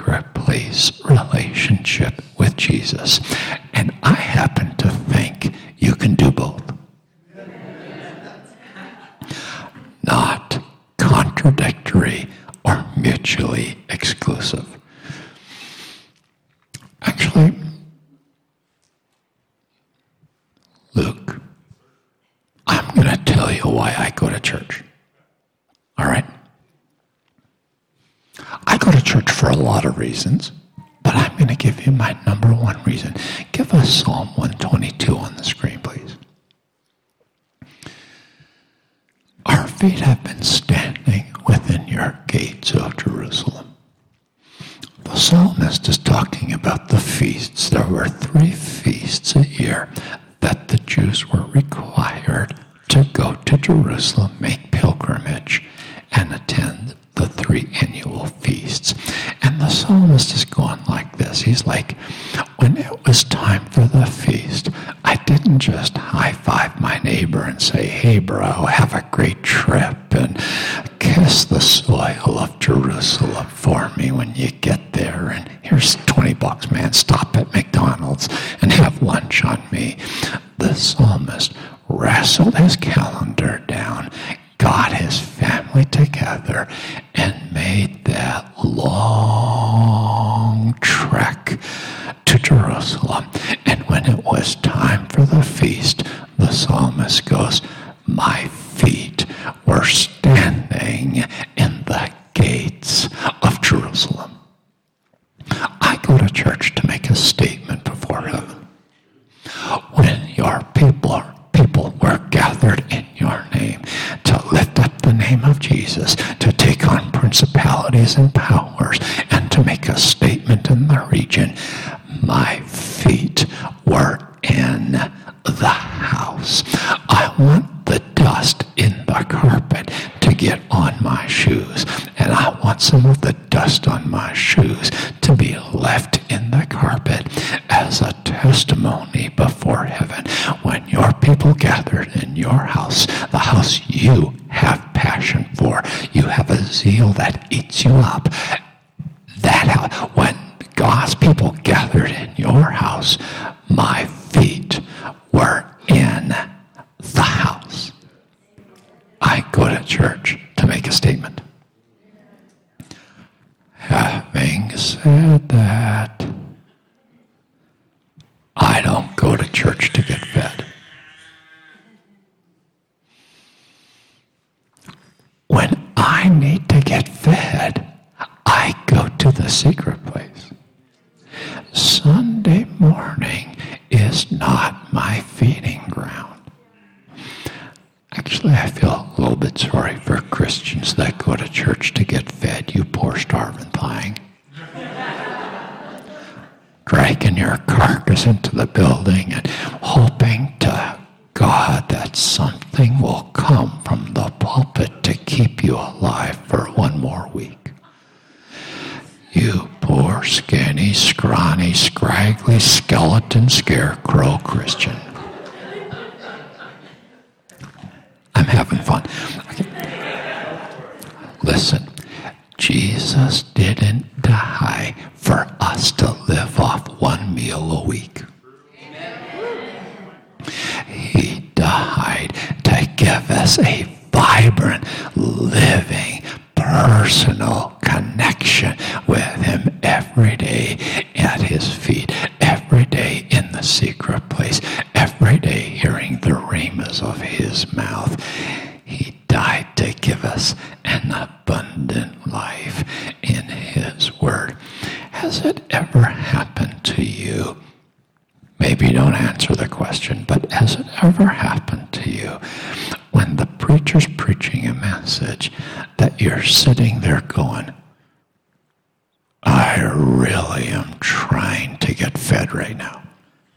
secret place relationship with Jesus. And I happen to think you can do both. Not contradictory or mutually exclusive. Actually, Luke, I'm going to tell you why I go to church. All right? I go to church for a lot of reasons, but I'm going to give you my number one reason. Give us Psalm 122 on the screen, please. Our feet have been standing within your gates of Jerusalem. The psalmist is talking about the feasts. There were three feasts a year that the Jews were required to go to Jerusalem, make pilgrimage, and attend the three annual feasts. And the psalmist is going like this. He's like, when it was time for the feast, I didn't just high five my neighbor and say, hey, bro, have a great trip and kiss the soil of Jerusalem for me when you get there. And here's 20 bucks, man. Stop at McDonald's and have lunch on me. The psalmist wrestled his calendar down, got his family together, and made that long trek to Jerusalem. And when it was time for the feast, the psalmist goes, My feet were standing in the gates of Jerusalem. I go to church to make a statement before heaven. Jesus, to take on principalities and powers, and to make a statement in the region, my feet were in the house. I want the dust in the carpet to get on my shoes, and I want some of the dust on my shoes to be left in the carpet as a testimony before heaven. When your people gathered in your house, the house you have passion for, you zeal that eats you up. That house, when God's people gathered in your house, my feet were in the house. I go to church to make a statement. Having said that, I don't go to church to get fed. When I need to get fed, I go to the secret place. Sunday morning is not my feeding ground. Actually, I feel a little bit sorry for Christians that go to church to get fed, you poor starving thing. Dragging your carcass into the building and hoping to God that something will come from the pulpit to keep you alive for one more week. You poor skinny, scrawny, scraggly, skeleton, scarecrow Christian. I'm having fun. Listen, Jesus didn't die for us to live off one meal a week. He died to give us a vibrant, living, personal connection with Him every day at His feet, every day in the secret place, every day hearing the rhemas of His mouth. He died to give us an abundant life in His Word. Has it ever happened to you? Maybe don't answer the question, but has it ever happened to you when the preacher's preaching a message that you're sitting there going, I really am trying to get fed right now.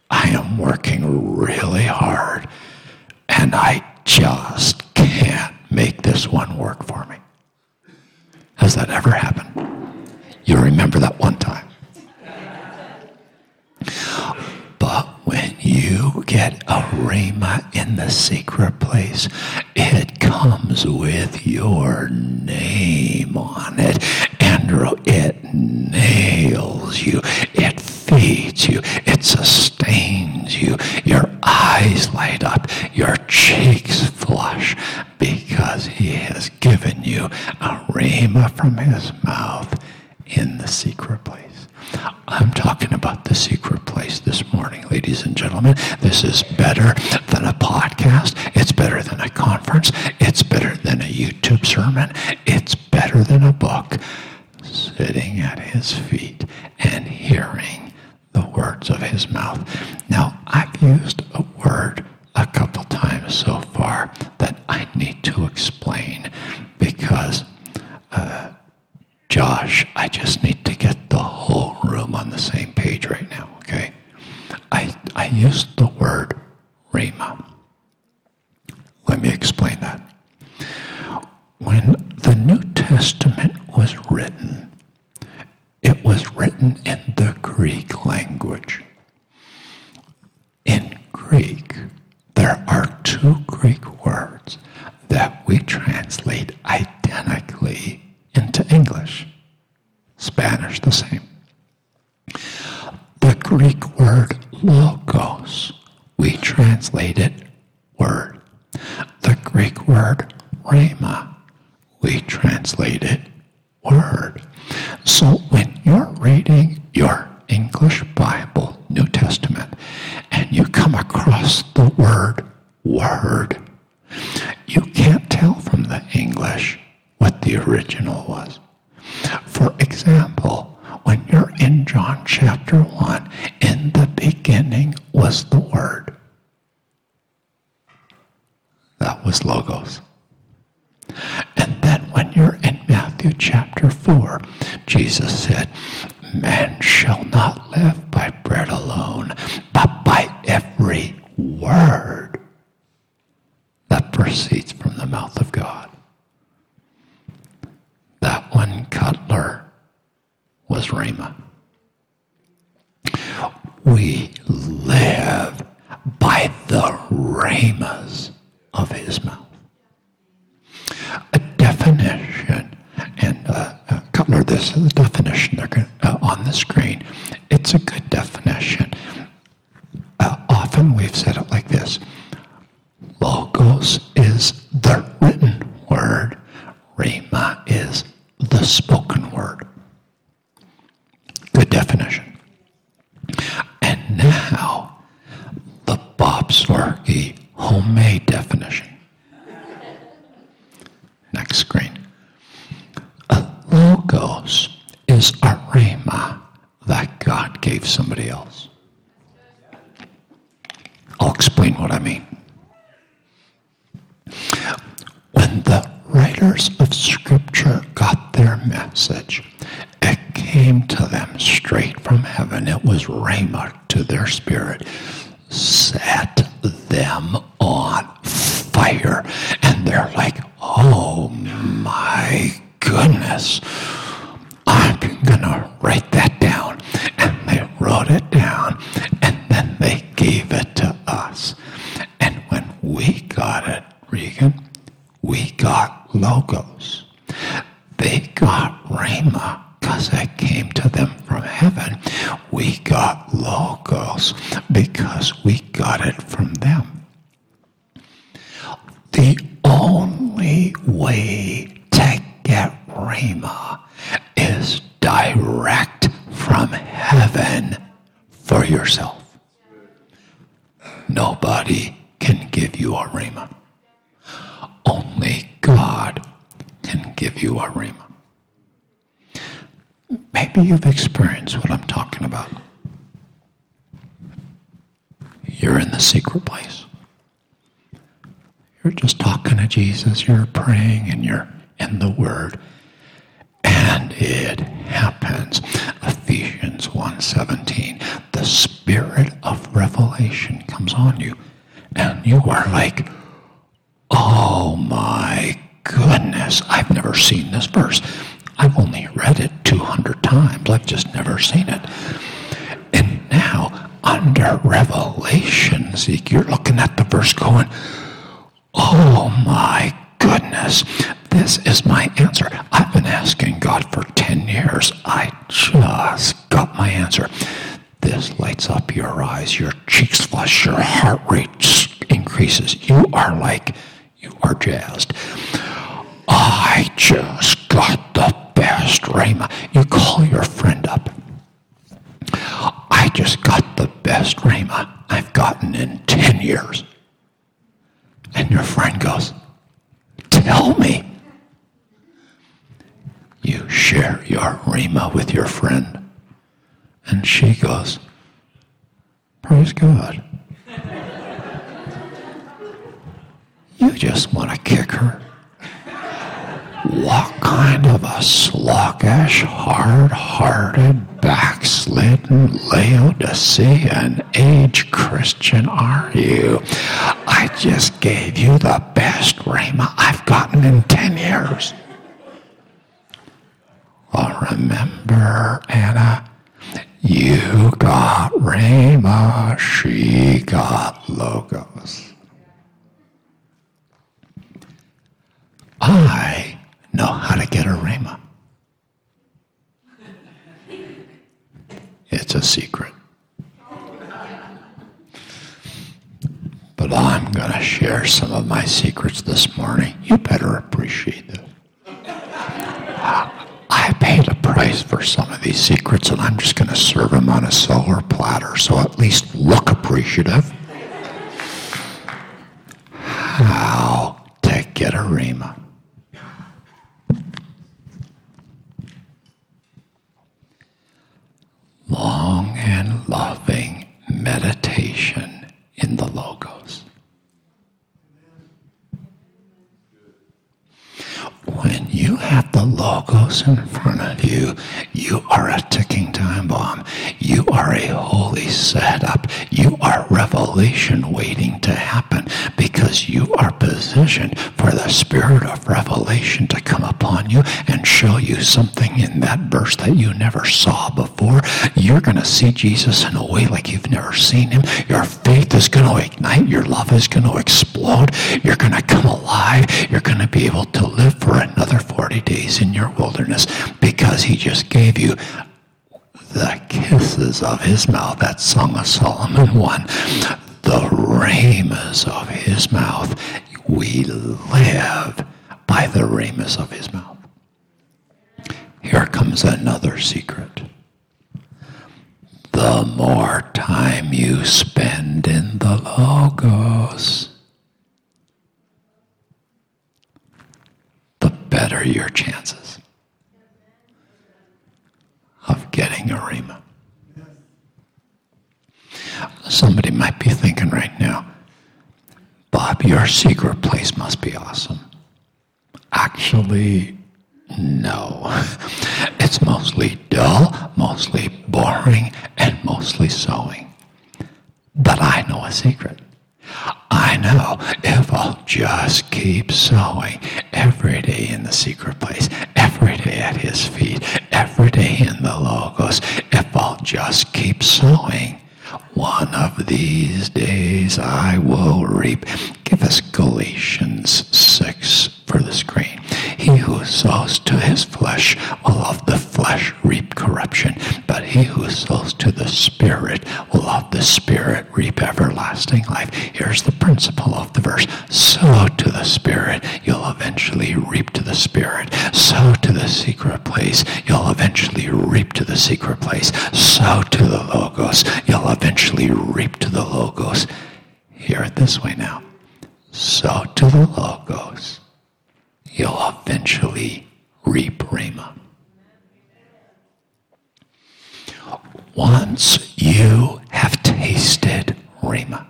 I am working really hard and I just can't make this one work for me. Has that ever happened? You remember that one time. But when you get a rhema in the secret place, it comes with your name on it. Andrew, it nails you. It feeds you. It sustains you. Your eyes light up. Your cheeks flush because he has given you a rhema from his mouth in the secret place. I'm talking about the secret place this morning, ladies and gentlemen. This is better than a podcast. It's better than a conference. It's better than a YouTube sermon. It's better than a book. Sitting at his feet and hearing the words of his mouth. Now, I've used a word a couple times so far that I need to explain Josh, I just need to get the whole room on the same page right now, okay? I, I used the word rhema. Let me explain that. When the New Testament was written, it was written in the Greek language. In Greek, there are two Greek words that we translate identically into English. Spanish, the same. The Greek word logos, we translate it word. The Greek word rhema, we translate it word. So when you're reading your English Bible, New Testament, and you come across the word word, you can't tell from the English what the original was. For example, when you're in John chapter 1, in the beginning was the Word. That was Logos. And then when you're in Matthew chapter 4, Jesus said, Man shall not live by bread alone, but by every word that proceeds from the mouth of God. That one cutler was Rhema. We live by the rhemas of his mouth. A definition, and uh, uh, Cutler, this definition uh, on the screen. It's a good definition. Uh, often we've said it like this Logos is the written word, Rhema is the spoken word. Definition. And now, the Bob Sorge homemade definition. Next screen. A logos is a rhema that God gave somebody else. I'll explain what I mean. When the writers of Scripture got their message. It came to them straight from heaven. It was rhema to their spirit. Set them on fire. And they're like, oh my goodness, I'm going to write that down. And they wrote it down and then they gave it to us. And when we got it, Regan, we got logos. They got Rhema because it came to them from heaven. We got logos because we got it from them. The only way to get Rhema is direct from heaven for yourself. Nobody can give you a Rhema. Only God can give you a Rhema. Maybe you've experienced what I'm talking about. You're in the secret place. You're just talking to Jesus, you're praying, and you're in the Word. And it happens. Ephesians 1:17. The spirit of revelation comes on you, and you are like, "Oh my goodness, I've never seen this verse. I've only read it 200 times. I've just never seen it." And now, under revelation, Zeke, you're looking at the verse going, Oh my goodness, this is my answer. I've been asking God for 10 years. I just got my answer. This lights up your eyes, your cheeks flush, your heart rate increases. You are like, you are jazzed. I just got the best Rhema. You call your friend up. I just got the best Rhema I've gotten in 10 years. And your friend goes, Tell me. You share your Rhema with your friend. And she goes, Praise God. You just want to kick her. What kind of a sluggish, hard hearted, backslidden, Laodicean age Christian are you? I just gave you the best Rhema I've gotten in 10 years. Well, remember, Anna, you got Rhema, she got Logos. I know how to get a Rhema. It's a secret. But I'm going to share some of my secrets this morning. You better appreciate it. I paid a price for some of these secrets, and I'm just going to serve them on a silver platter, so at least look appreciative. How to get a Rhema. Long and loving meditation in the Logos. When you have the Logos in front of you, you are a ticking time bomb. You are a holy setup. You are revelation waiting to happen because you are positioned for the spirit of revelation to come upon you and show you something in that verse that you never saw before. You're going to see Jesus in a way like you've never seen him. Your faith is going to ignite. Your love is going to explode. You're going to come alive. You're going to be able to live for another 40 days in your wilderness because he just gave you the kisses of his mouth. That Song of Solomon 1. The rhemas of his mouth. We live by the rhemas of his mouth. Here comes another secret. The more time you spend in the Logos, the better your chances of getting a Rhema. Somebody might be thinking right now, Bob, your secret place must be awesome. Actually, no. It's mostly dull, mostly boring, and mostly sowing. But I know a secret. I know if I'll just keep sowing every day in the secret place, every day at his feet, every day in the Logos, if I'll just keep sowing, one of these days I will reap. Give us Galatians 6 for the screen. He who sows to his flesh will of the flesh reap corruption, but he who sows to the Spirit will of the Spirit reap everlasting life. Here's the principle of the verse sow to the Spirit, you'll eventually reap to the Spirit. Sow to the secret place, you'll eventually reap to the secret place. Sow to the Logos, you'll eventually reap to the Logos. Hear it this way now. Sow to the Logos, you'll eventually reap Rhema. Once you have tasted Rhema,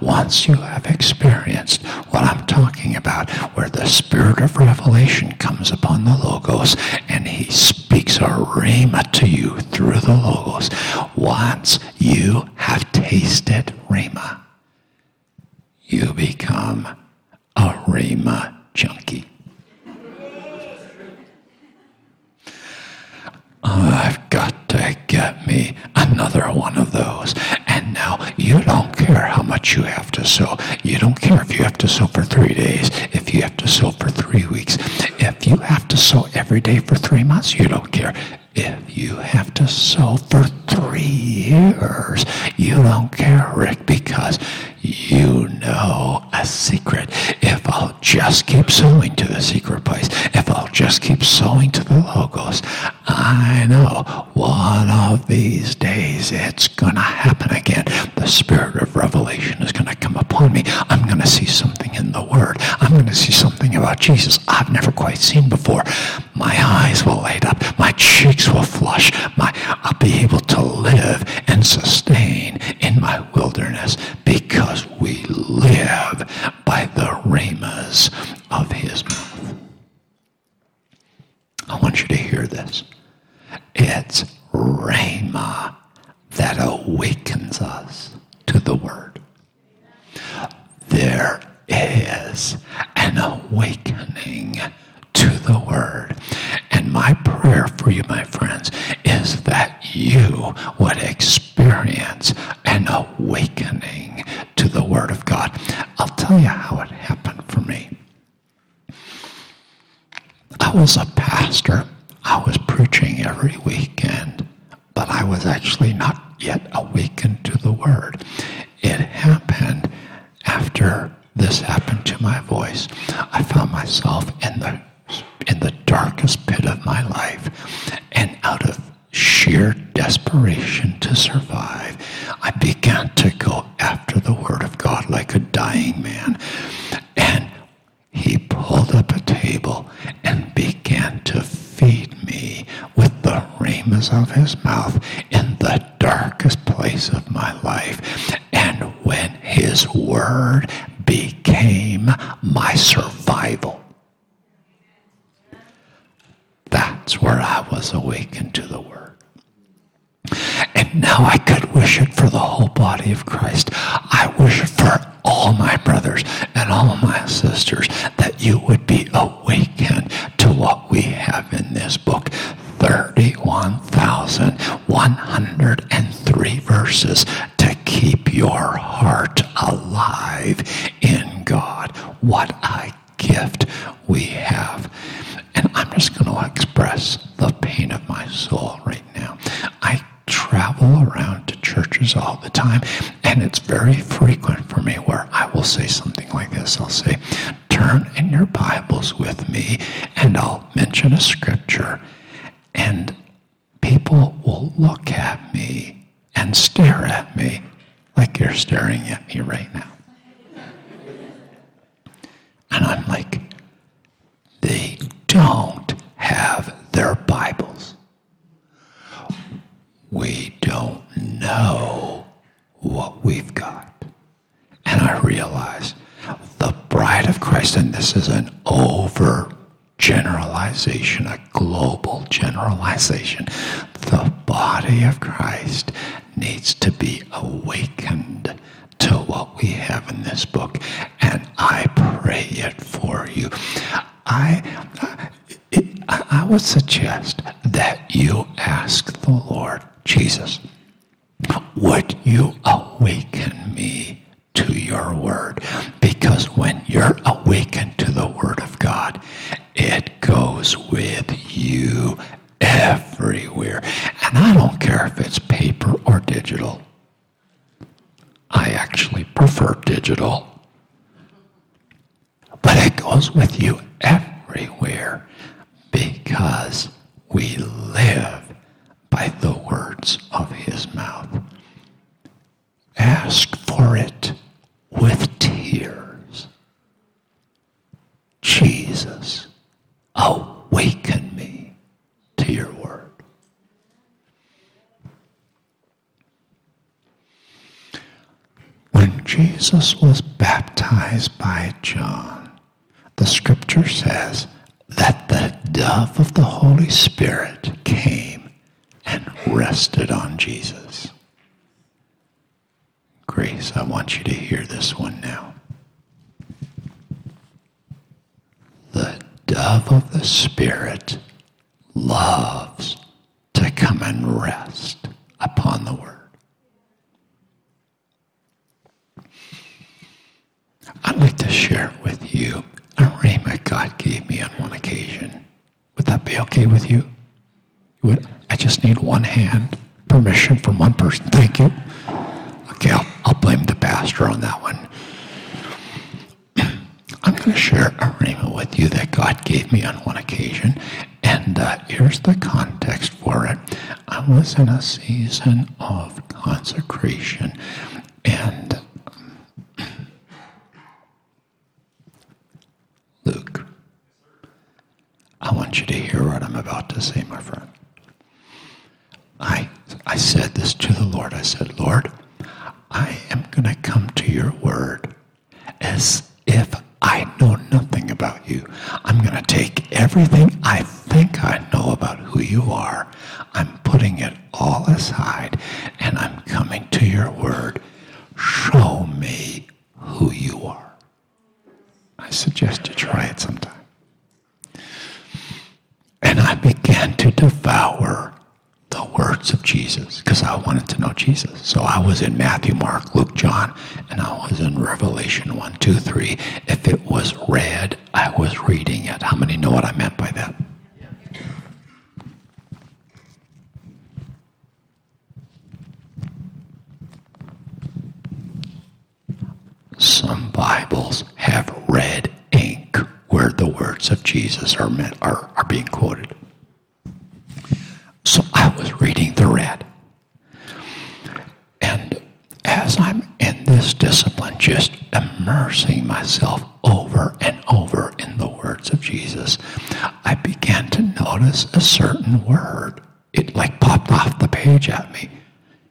once you have experienced what I'm talking about, where the spirit of revelation comes upon the Logos and he speaks a Rhema to you through the Logos, once you have tasted Rhema, you become a Rhema junkie. I've got to get me another one of those. And now you don't care how much you have to sow. You don't care if you have to sow for three days, if you have to sow for three weeks. If you have to sow every day for three months, you don't care. If you have to sow for three years, you don't care, Rick, because you know a secret. If I'll just keep sowing to the secret place, if I'll just keep sowing to the logos, I know one of these days it's going to happen again. The spirit of revelation is going to come upon me. I'm going to see something in the word. I'm going to see something about Jesus I've never quite seen before. My eyes will light up. My cheeks will flush. My, I'll be able to live and sustain in my wilderness because we live by the rhemas of his mouth. I want you to hear this. It's of my soul right now. I travel around to churches all the time, and it's very frequent for me where I will say something like this I'll say, Turn in your Bibles with me, and I'll mention a scripture, and people will look at me and stare at me like you're staring at me right now. And I'm like, they don't have their Bibles we don't know what we've got. And I realize the bride of Christ, and this is an over generalization, a global generalization. The body of Christ needs to be awakened to what we have in this book. And I pray it for you. I, I would suggest that you ask the Lord Jesus, would you awaken me to your word? Because when you're awakened to the word of God, it goes goes with you everywhere. And I don't care if it's paper or digital. I actually prefer digital. But it goes with you everywhere because we live by the words of his mouth. Ask for it with tears. Jesus, awaken me to your word. When Jesus was baptized by John, the scripture says that the dove of the Holy Spirit came and rested on Jesus. Grace, I want you to hear this one now. The dove of the Spirit loves to come and rest upon the Word. I'd like to share with you a rhema God gave me on one occasion. Would that be okay with you? Would I just need one hand permission from one person? Thank you. Okay, I'll, I'll blame the pastor on that one. I'm going to share a rhema with you that God gave me on one occasion, and uh, here's the context for it. I was in a season of consecration, and Luke, I want you to hear what I'm about to say, my friend. I, I said this to the Lord. I said, Lord, I am going to come to your word as if I know nothing about you. I'm going to take everything I think I know about who you are, I'm putting it all aside, and I'm coming to your word. Show me who you are. I suggest you try it sometime. And I began to devour the words of Jesus because I wanted to know Jesus. So I was in Matthew, Mark, Luke, John, and I was in Revelation 1, 2, 3. If it was red, I was reading it. How many know what I meant by that? Some Bibles have red ink where the words of Jesus are, meant, are, are being quoted. So I was reading the red. And as I'm in this discipline, just immersing myself over and over in the words of Jesus, I began to notice a certain word. It like popped off the page at me.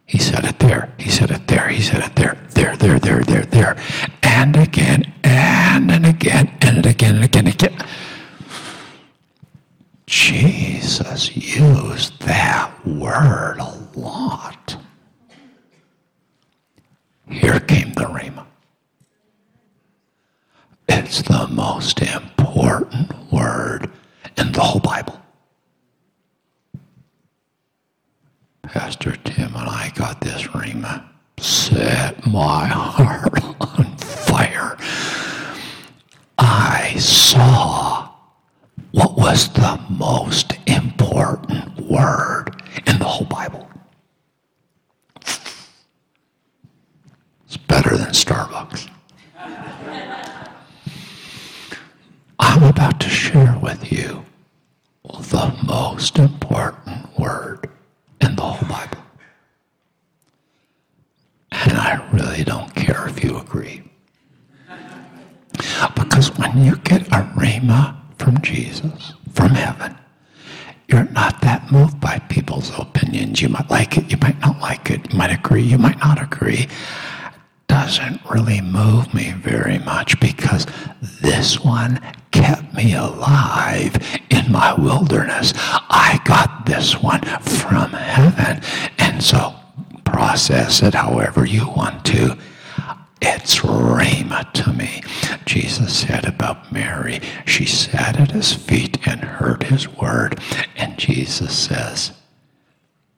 He said it there. He said it there. He said it there. There, there, there, there, there. And again, and and again, and again, and again, again. Jesus used that word a lot. Here came the Rhema. It's the most important word in the whole Bible. Pastor Tim and I got this rhema. Set my heart on fire. I saw what was the most important word in the whole Bible. It's better than Starbucks. I'm about to share with you the most important word whole Bible. And I really don't care if you agree. Because when you get a rhema from Jesus, from heaven, you're not that moved by people's opinions. You might like it, you might not like it, you might agree, you might not agree. Doesn't really move me very much because this one kept me alive in my wilderness. I got this one from heaven. And so process it however you want to. It's rhema to me. Jesus said about Mary, she sat at his feet and heard his word. And Jesus says,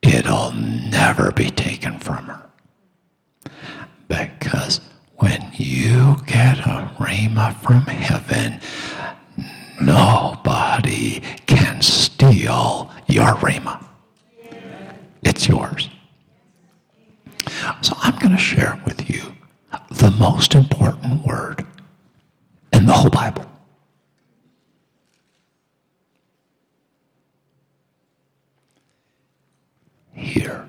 it'll never be taken from her. Because when you get a rhema from heaven, nobody can steal your Rhema. It's yours. So I'm going to share with you the most important word in the whole Bible. Hear.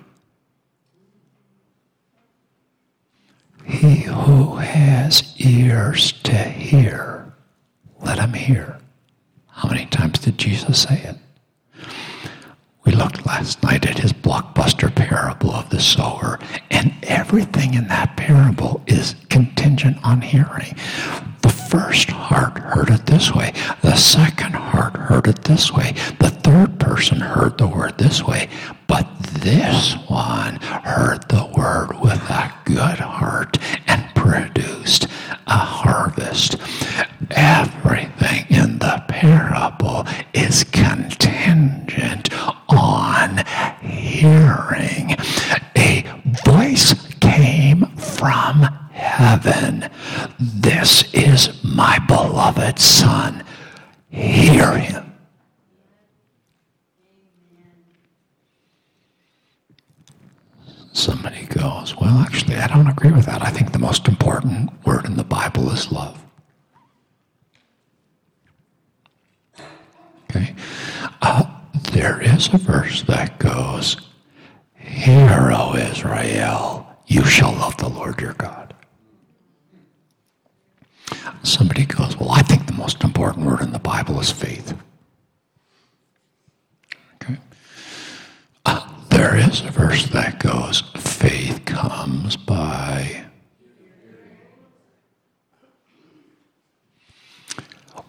He who has ears to hear, let him hear. How many times did Jesus say it? We looked last night at his blockbuster parable of the sower, and everything in that parable is contingent on hearing. The first heart heard it this way, the second heart heard it this way, the third person heard the word this way, but this one heard the word with a good heart and produced a harvest. Everything in the parable is contingent on hearing. A voice came from heaven. This is my beloved Son. Hear him. Somebody goes, Well, actually, I don't agree with that. I think the most important word in the Bible is love. Okay? Uh, there is a verse that goes, Hear, O Israel, you shall love the Lord your God. Somebody goes, Well, I think the most important word in the Bible is faith. Okay? Uh, there is a verse that goes, Faith comes by.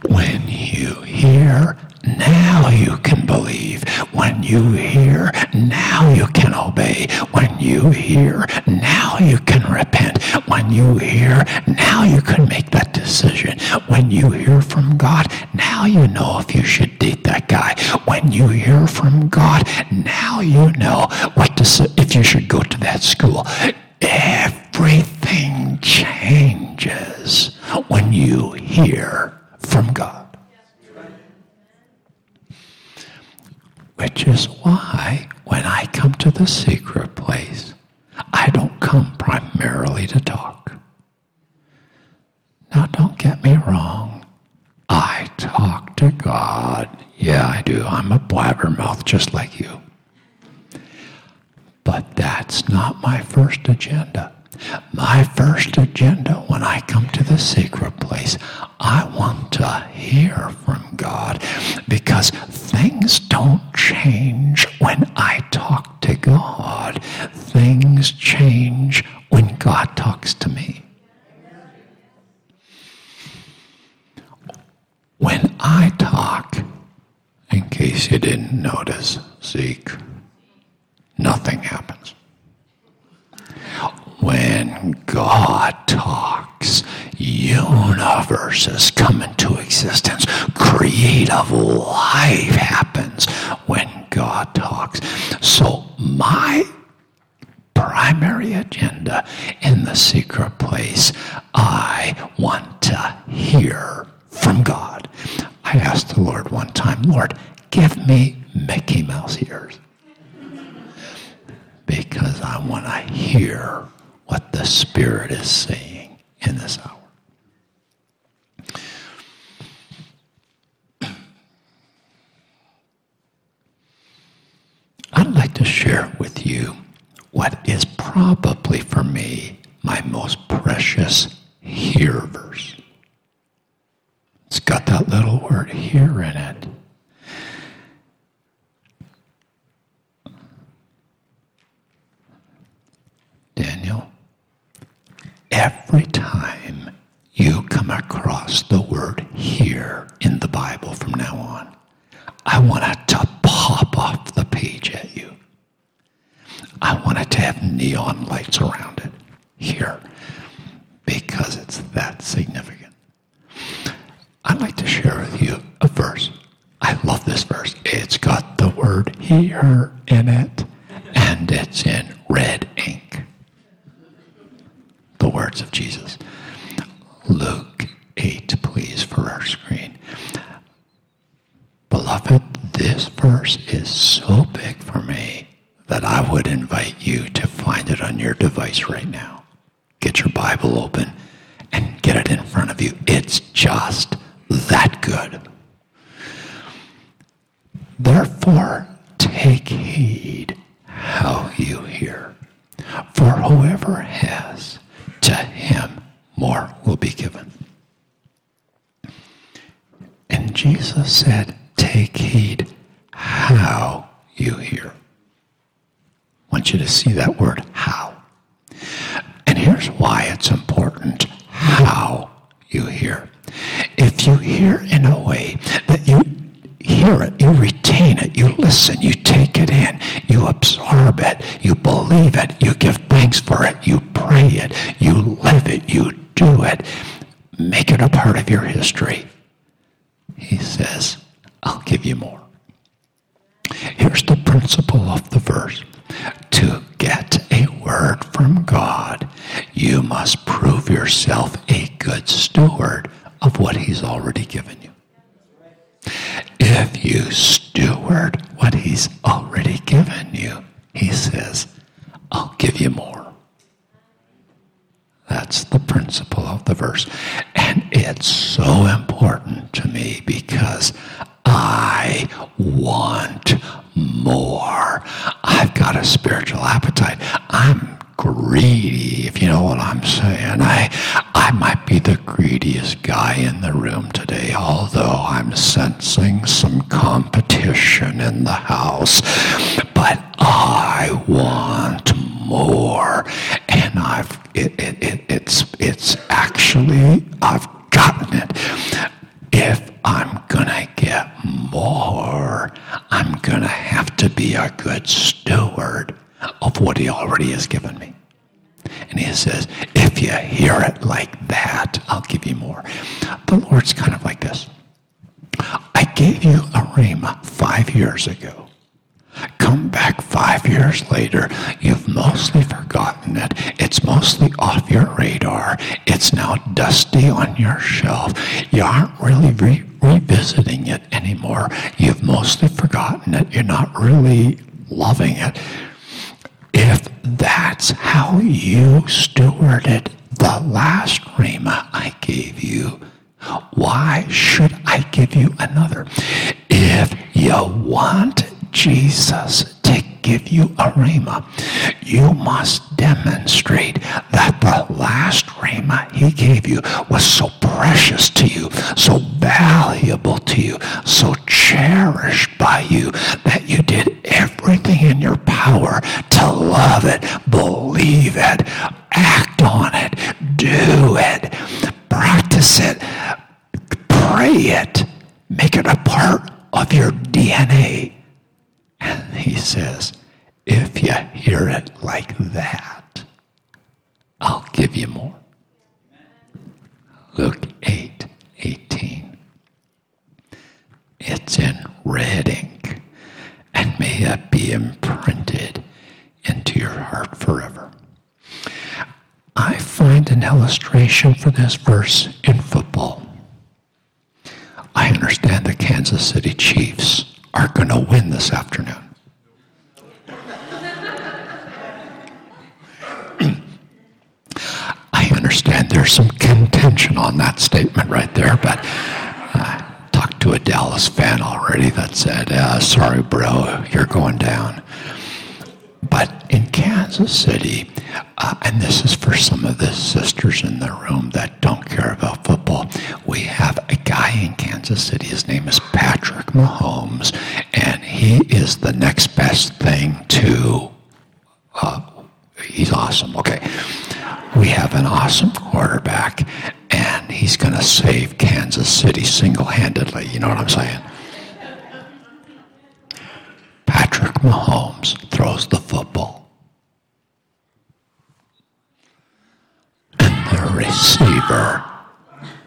When you hear now you can believe. When you hear, now you can obey. When you hear, now you can repent. When you hear, now you can make that decision. When you hear from God, now you know if you should date that guy. When you hear from God, now you know what to say, if you should go to that school. Everything changes when you hear from God. Which is why when I come to the secret place, I don't come primarily to talk. Now, don't get me wrong. I talk to God. Yeah, I do. I'm a blabbermouth just like you. But that's not my first agenda. My first agenda when I come to the secret place, I want to hear from God because things don't change when I talk to God. Things change when God talks to me. When I talk, in case you didn't notice, Zeke, nothing happens. When God talks, universes come into existence. Creative life happens when God talks. So, my primary agenda in the secret place, I want to hear from God. I asked the Lord one time, Lord, give me Mickey Mouse ears. Because I want to hear what the Spirit is saying in this hour. I'd like to share with you what is probably for me my most precious hear verse. It's got that little word hear in it. Every time you come across the word hear in the Bible from now on, I want it to pop off the page at you. I want it to have neon lights around it here because it's that significant. I'd like to share with you a verse. I love this verse. It's got the word hear in it, and it's in red ink the words of Jesus. Luke 8, please, for our screen. on your device right now. Get your Bible open and get it in front of you. It's just that good. Therefore, take heed how you hear. For whoever has, to him more will be given. And Jesus said, Take heed how you hear. I want you to see that word, how. And here's why it's important how you hear. If you hear in a way that you hear it, you retain it, you listen, you take it in, you absorb it, you believe it, you give thanks for it, you pray it, you live it, you do it, make it a He says, I'll give you more. Here's the principle of the verse. To get a word from God, you must prove yourself a good steward of what He's already given you. If you steward what He's already given you, He says, I'll give you more. That's the principle of the verse. And it's so important to me because I want more. I've got a spiritual appetite. I'm greedy, if you know what I'm saying. I I might be the greediest guy in the room today, although I'm sensing some competition in the house. But I want more. And I've it, it, it it's it's actually I've gotten it. If I'm gonna get more, I'm gonna have to be a good steward of what he already has given me. And he says, if you hear it like that, I'll give you more. The Lord's kind of like this. I gave you a rhema five years ago. Come back five years later, you've mostly forgotten it. It's mostly off your radar. It's now dusty on your shelf. You aren't really re- revisiting it anymore. You've mostly forgotten it. You're not really loving it. If that's how you stewarded the last rhema I gave you, why should I give you another? If you want Jesus to give you a rhema, you must demonstrate that the last rhema he gave you was so precious to you, so valuable to you, so cherished by you that you did everything in your power to love it, believe it, act on it, do it, practice it, pray it, make it a part of your DNA and he says, if you hear it like that, I'll give you more. Luke 8 18. It's in red ink, and may it be imprinted into your heart forever. I find an illustration for this verse in football. I understand the Kansas City Chiefs are going to win this afternoon. I understand there's some contention on that statement right there, but I talked to a Dallas fan already that said, uh, sorry, bro, you're going down. But in Kansas City, uh, and this is for some of the sisters in the room that don't care about football, we have a guy in Kansas City. His name is Patrick Mahomes, and he is the next best thing to. Uh, he's awesome. Okay. We have an awesome quarterback, and he's going to save Kansas City single handedly. You know what I'm saying? Patrick Mahomes throws the football. And the receiver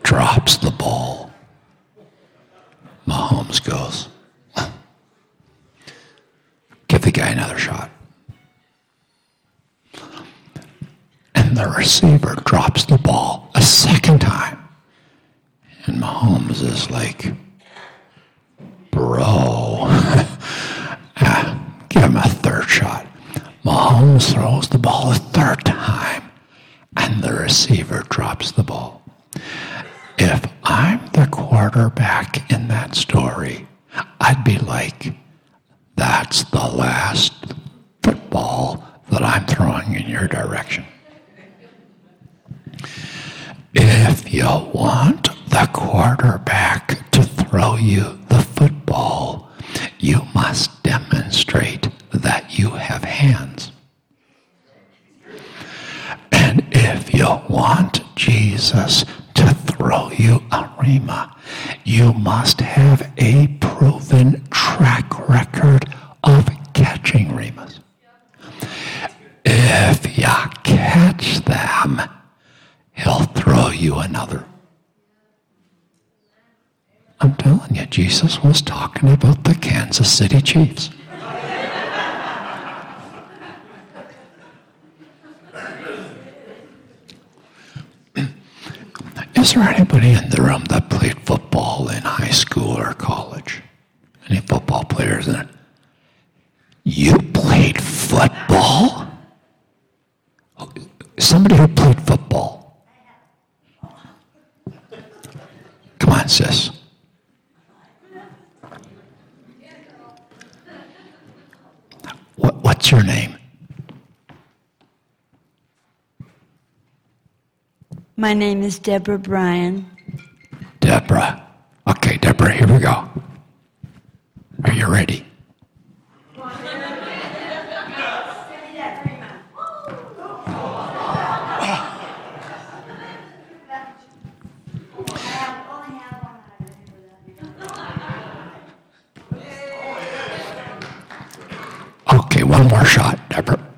drops the ball. Mahomes goes, give the guy another shot. And the receiver drops the ball a second time. And Mahomes is like, bro. Mahomes throws the ball a third time and the receiver drops the ball. If I'm the quarterback in that story, I'd be like, that's the last football that I'm throwing in your direction. If you want the quarterback to throw you the football, you must demonstrate that you have hands. And if you want Jesus to throw you a rhema, you must have a proven track record of catching rhemas. If you catch them, he'll throw you another. I'm telling you, Jesus was talking about the Kansas City Chiefs. Is there anybody in the room that played football in high school or college? Any football players in it? You played football? Somebody who played football. Come on, sis. What, what's your name? My name is Deborah Bryan. Deborah. Okay, Deborah, here we go. Are you ready? Okay, one more shot, Deborah.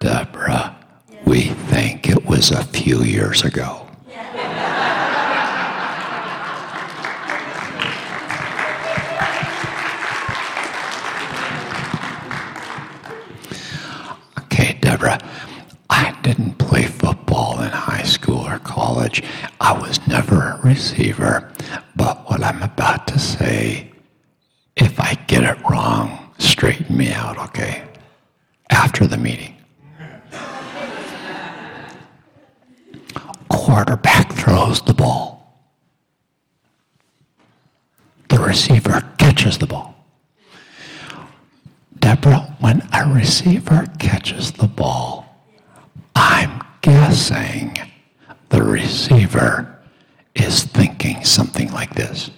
Deborah, we think it was a few years ago. Receiver catches the ball. Deborah, when a receiver catches the ball, I'm guessing the receiver is thinking something like this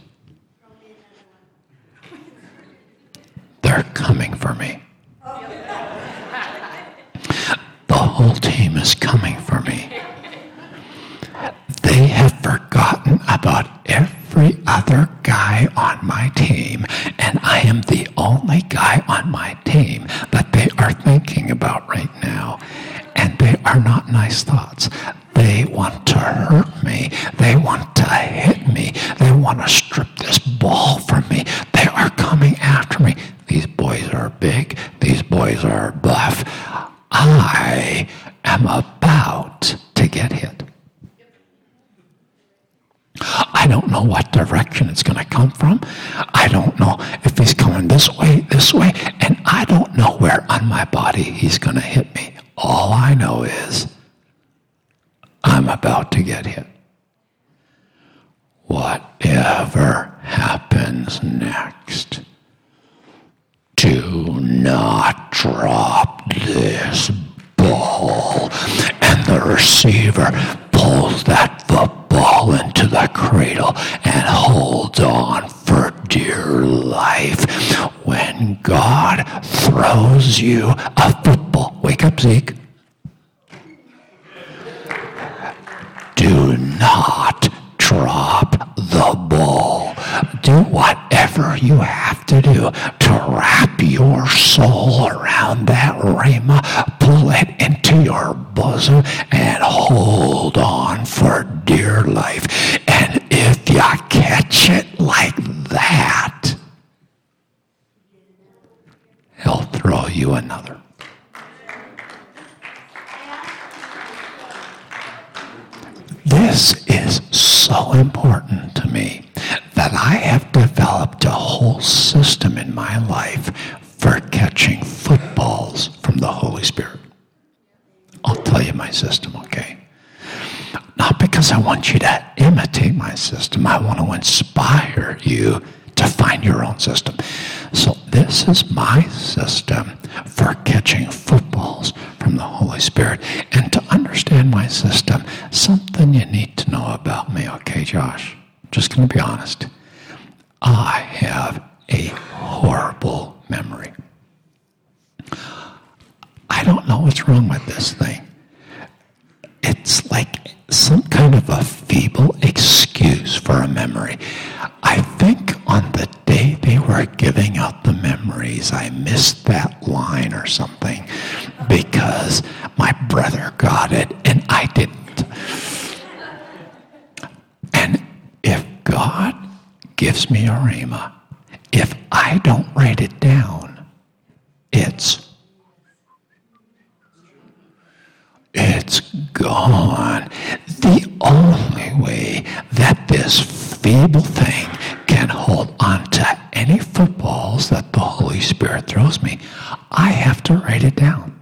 They're coming for me. The whole team is coming for me. They have forgotten about every other guy on my team, and I am the only guy on my team that they are thinking about right now. And they are not nice thoughts. They want to hurt me. They want to hit me. They want to strip this ball from me. They are coming after me. These boys are big. These boys are buff. I am about to get hit. I don't know what direction it's going to come from. I don't know if he's coming this way, this way, and I don't know where on my body he's going to hit me. All I know is I'm about to get hit. Whatever happens next, do not drop this ball. And the receiver pulls that football into the cradle and holds on for dear life. When God throws you a football, wake up, Zeke. Do not drop the ball. Do whatever you have to do to wrap your soul around that rhema, pull it into your and hold on for dear life. And if you catch it like that, he'll throw you another. This is so important to me that I have developed a whole system in my life for catching footballs from the Holy Spirit. I'll tell you my system, okay? Not because I want you to imitate my system, I want to inspire you to find your own system. So, this is my system for catching footballs from the Holy Spirit. And to understand my system, something you need to know about me, okay, Josh? Just going to be honest. I have a horrible memory. I don't know what's wrong with this thing. It's like some kind of a feeble excuse for a memory. I think on the day they were giving out the memories, I missed that line or something because my brother got it and I didn't. And if God gives me a rhema, if I don't write it down, it's it's gone. The only way that this feeble thing can hold on to any footballs that the Holy Spirit throws me, I have to write it down.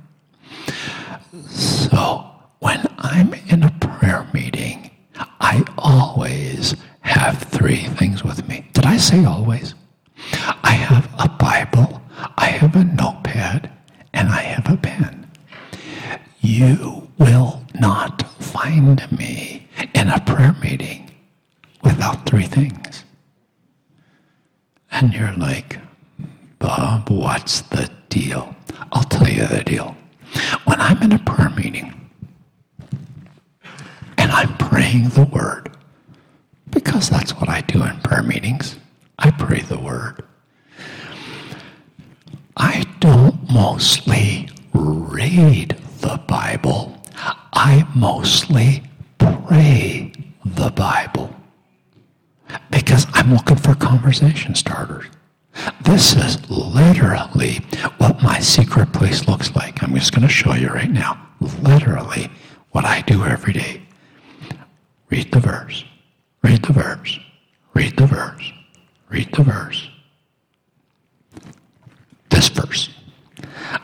So when I'm in a prayer meeting, I always have three things with me. Did I say always? I have a Bible, I have a notepad, and I have a pen. You will not find me in a prayer meeting without three things. And you're like, Bob, what's the deal? I'll tell you the deal. When I'm in a prayer meeting and I'm praying the word, because that's what I do in prayer meetings, I pray the word. I don't mostly read the Bible, I mostly pray the Bible because I'm looking for conversation starters. This is literally what my secret place looks like. I'm just going to show you right now. Literally what I do every day. Read the verse. Read the verse. Read the verse. Read the verse. This verse.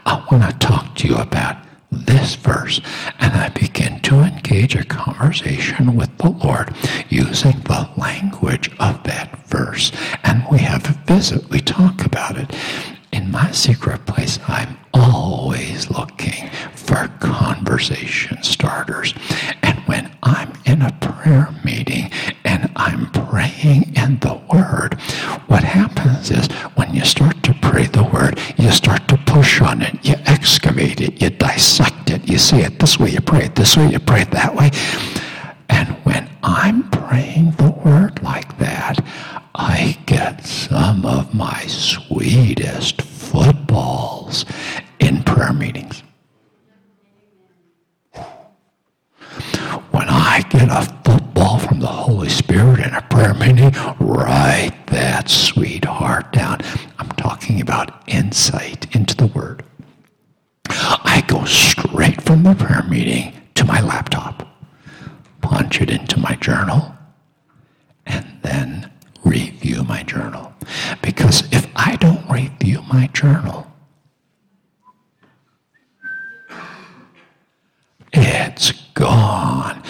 I want to talk to you about this verse and I begin to engage a conversation with the Lord using the language of that verse. And we have a visit, we talk about it. In my secret place, I'm always looking for conversation starters. And when I'm in a prayer meeting and I'm praying in the Word, what happens is when you start to pray the Word, you start dissect it, you see it this way, you pray it this way, you pray it that way. The prayer meeting to my laptop, punch it into my journal, and then review my journal. Because if I don't review my journal, it's gone.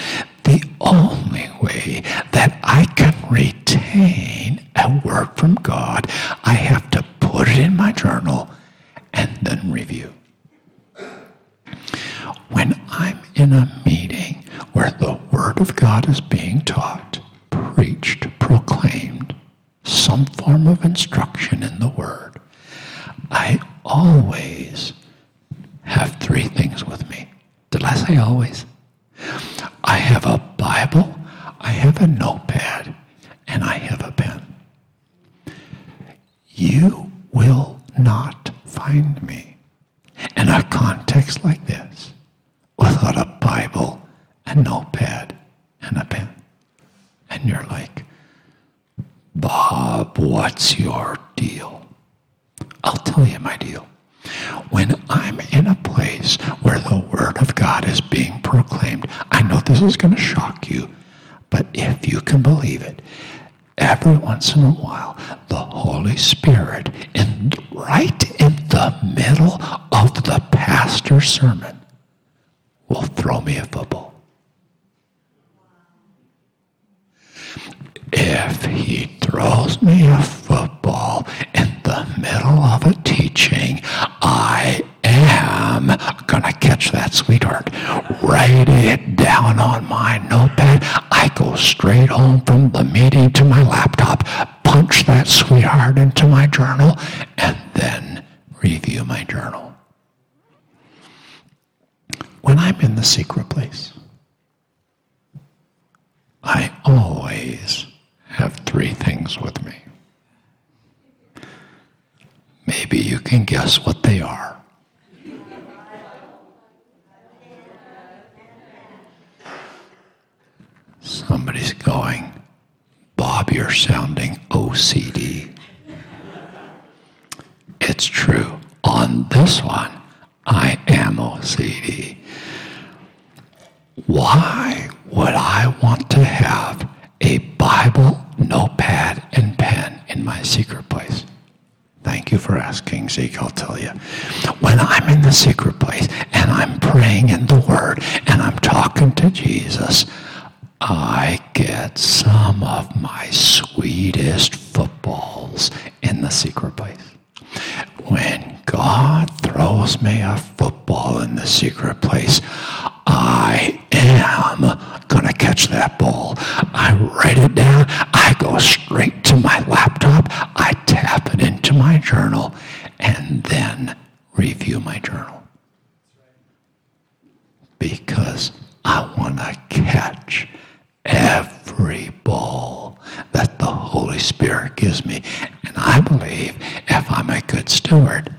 The only way that I can retain a word from God, I have to put it in my journal and then review. When I'm in a meeting where the Word of God is being taught, preached, proclaimed, some form of instruction in the Word, I always have three things with me. Did I say always? I have a Bible, I have a notepad, and I have a pen. You will not find me in a context like this without a Bible, a notepad, and a pen. And you're like, Bob, what's your deal? I'll tell you my deal. When I'm in a place where the Word of God is being proclaimed, I know this is going to shock you, But if you can believe it, every once in a while, the Holy Spirit, in, right in the middle of the pastor's sermon, will throw me a football. If he throws me a football in the middle of a teaching, I am to catch that sweetheart, write it down on my notepad. I go straight home from the meeting to my laptop, punch that sweetheart into my journal, and then review my journal. When I'm in the secret place, I always have three things with me. Maybe you can guess what they are. Somebody's going, Bob, you're sounding OCD. It's true. On this one, I am OCD. Why would I want to have a Bible, notepad, and pen in my secret place? Thank you for asking, Zeke. I'll tell you. When I'm in the secret place and I'm praying in the Word and I'm talking to Jesus, I get some of my sweetest footballs in the secret place. When God throws me a football in the secret place, catch that ball. I write it down. I go straight to my laptop. I tap it into my journal and then review my journal. Because I want to catch every ball that the Holy Spirit gives me. And I believe if I'm a good steward,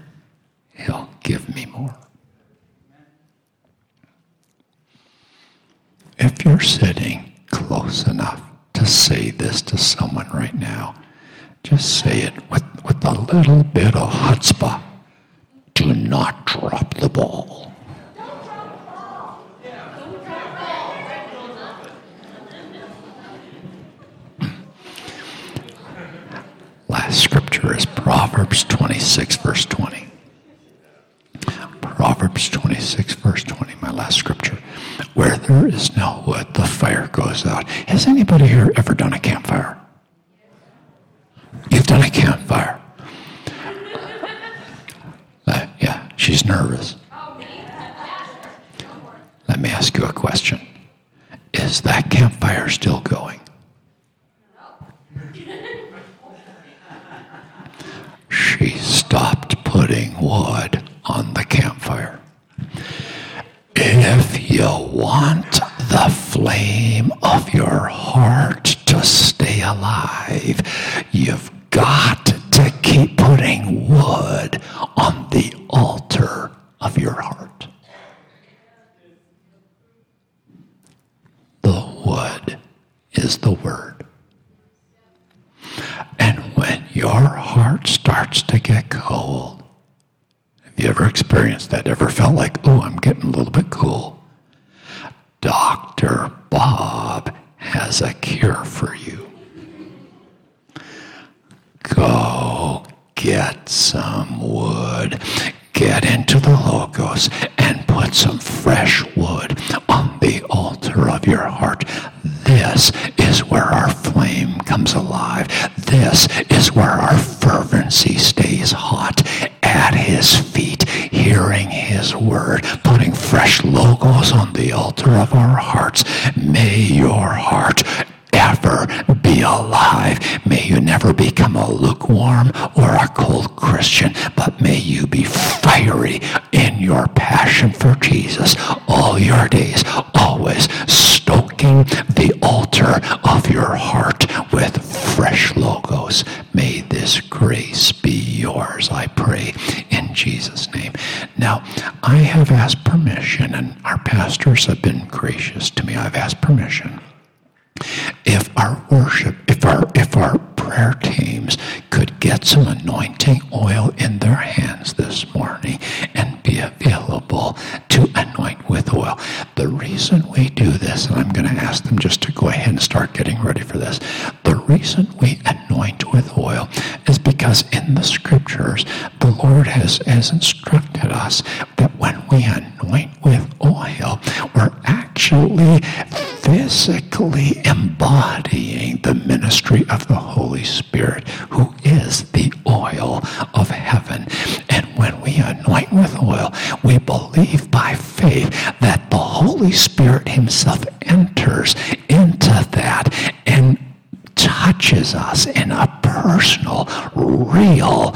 He'll give me more. If you're sitting close enough to say this to someone right now, just say it with, with a little bit of chutzpah. Do not drop the ball. Last scripture is Proverbs 26, verse 20. Proverbs 26, verse 20, my last scripture. Where there is no wood, the fire goes out. Has anybody here ever done a campfire? You've done a campfire. Uh, yeah, she's nervous. Let me ask you a question. Is that campfire still going? She stopped putting wood on the campfire. If you want the flame of your heart to stay alive, you've got to keep putting wood on the altar of your heart. The wood is the word. And when your heart starts to get cold, you ever experienced that? Ever felt like, oh, I'm getting a little bit cool? Dr. Bob has a cure for you. Go get some wood. Get into the Logos and put some fresh wood on the altar of your heart. This is where our flame comes alive. This is where our fervency stays hot at his feet, hearing his word, putting fresh logos on the altar of our hearts. May your heart ever be alive. May you never become a lukewarm or a cold Christian, but may you be fiery in your passion for Jesus all your days, always stoking the altar of your heart with fresh logos. May this grace be yours, I pray, in Jesus' name. Now, I have asked permission, and our pastors have been gracious to me. I've asked permission if our worship, if our if our prayer teams could get some anointing oil in their hands this morning and be available to anoint with oil. The reason we do this, and I'm going to ask them just to go ahead and start getting ready for this. The reason we anoint with oil is because in the scriptures, the Lord has, has instructed us that when we anoint with oil, we're actually physically embodying the ministry of the Holy Spirit, who is the oil of heaven. And when we anoint with oil, we believe by faith that the Holy Spirit Himself enters into that and touches us in a personal, real,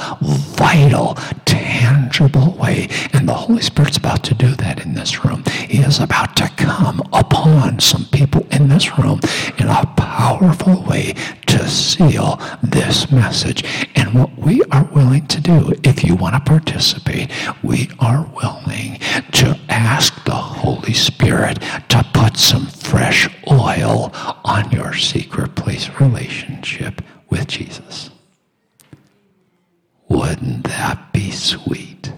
vital, tangible way. And the Holy Spirit's about to do that in this room. He is about to come upon some people in this room in a powerful way to seal this message. And what we are willing to do, if you want to participate, we are willing to ask the Holy Spirit to put some fresh oil on your secret place relationship with Jesus. Wouldn't that be sweet?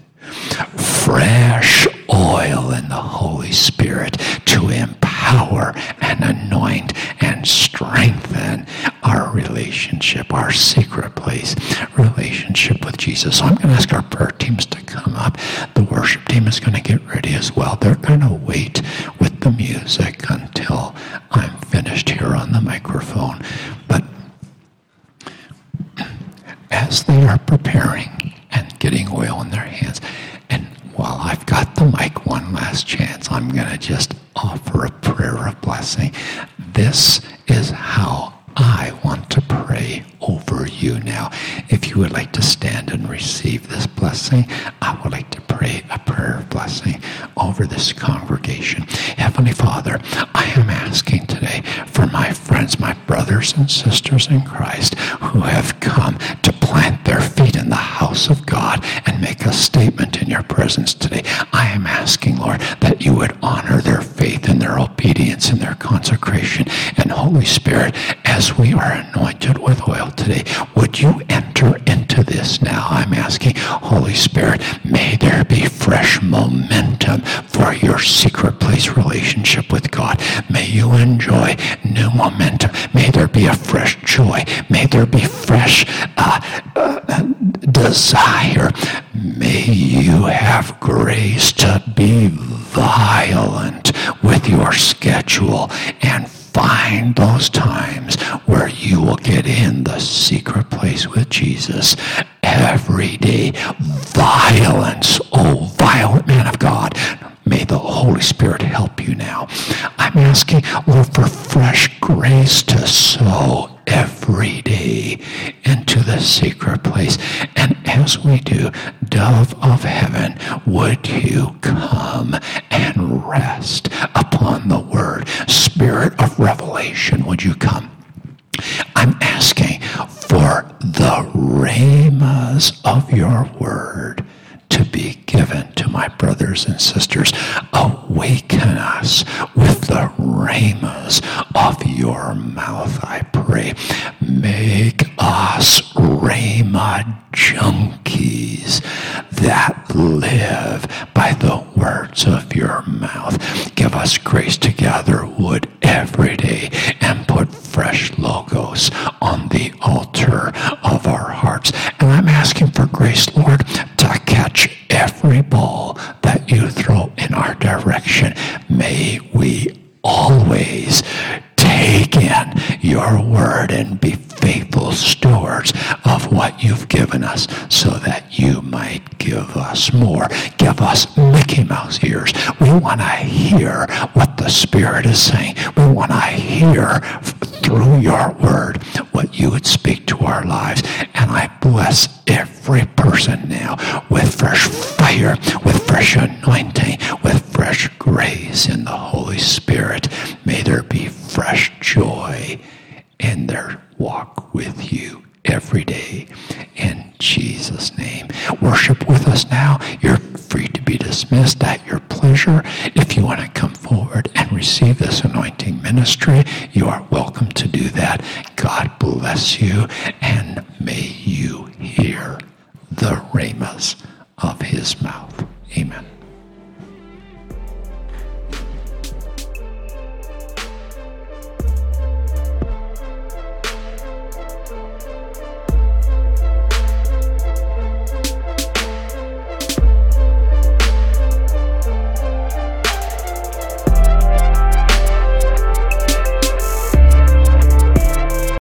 Fresh oil in the Holy Spirit to empower and anoint and strengthen our relationship, our secret place relationship with Jesus. So I'm going to ask our prayer teams to come up. The worship team is going to get ready as well. They're going to wait with the music until I'm finished here on the microphone. But as they are preparing and getting oil in their hands, and while I've got the mic one last chance, I'm going to just offer a prayer of blessing. This is how I want to pray over you now. If you would like to stand and receive this blessing, I would like to pray a prayer of blessing over this congregation. Heavenly Father, I am asking today for my friends, my brothers and sisters in Christ who have come to plant their house of God and make a statement in your presence today. I am asking, Lord, that you would honor their faith and their obedience and their consecration. And Holy Spirit, as we are anointed with oil today, would you enter into this now? I'm asking, Holy Spirit, may there be fresh momentum for your secret place relationship with God. May you enjoy new momentum. May there be a fresh joy. May there be fresh uh, uh, desire. May you have grace to be violent with your schedule and find those times where you will get in the secret place with Jesus every day. Violence, oh, violent man of God. May the Holy Spirit help you now. I'm asking, Lord, for fresh grace to sow every day into the secret place. And as we do, dove of heaven, would you come and rest upon the word? Spirit of revelation, would you come? I'm asking for the rhemas of your word to be given to my brothers and sisters. Awaken us with the rhemas of your mouth, I pray. Make us rhema junkies that live by the words of your mouth. Give us grace to gather wood every day and put fresh logos on the altar of our hearts. And I'm asking for grace, Lord, We want to hear what the Spirit is saying. We want to hear through your word what you would speak to our lives. And I bless every person now with fresh fire, with fresh anointing, with fresh grace in the Holy Spirit. May there be fresh joy in their walk with you every day in Jesus' name. Worship with us now. You're free to be dismissed pleasure. If you want to come forward and receive this anointing ministry, you are welcome to do that. God bless you and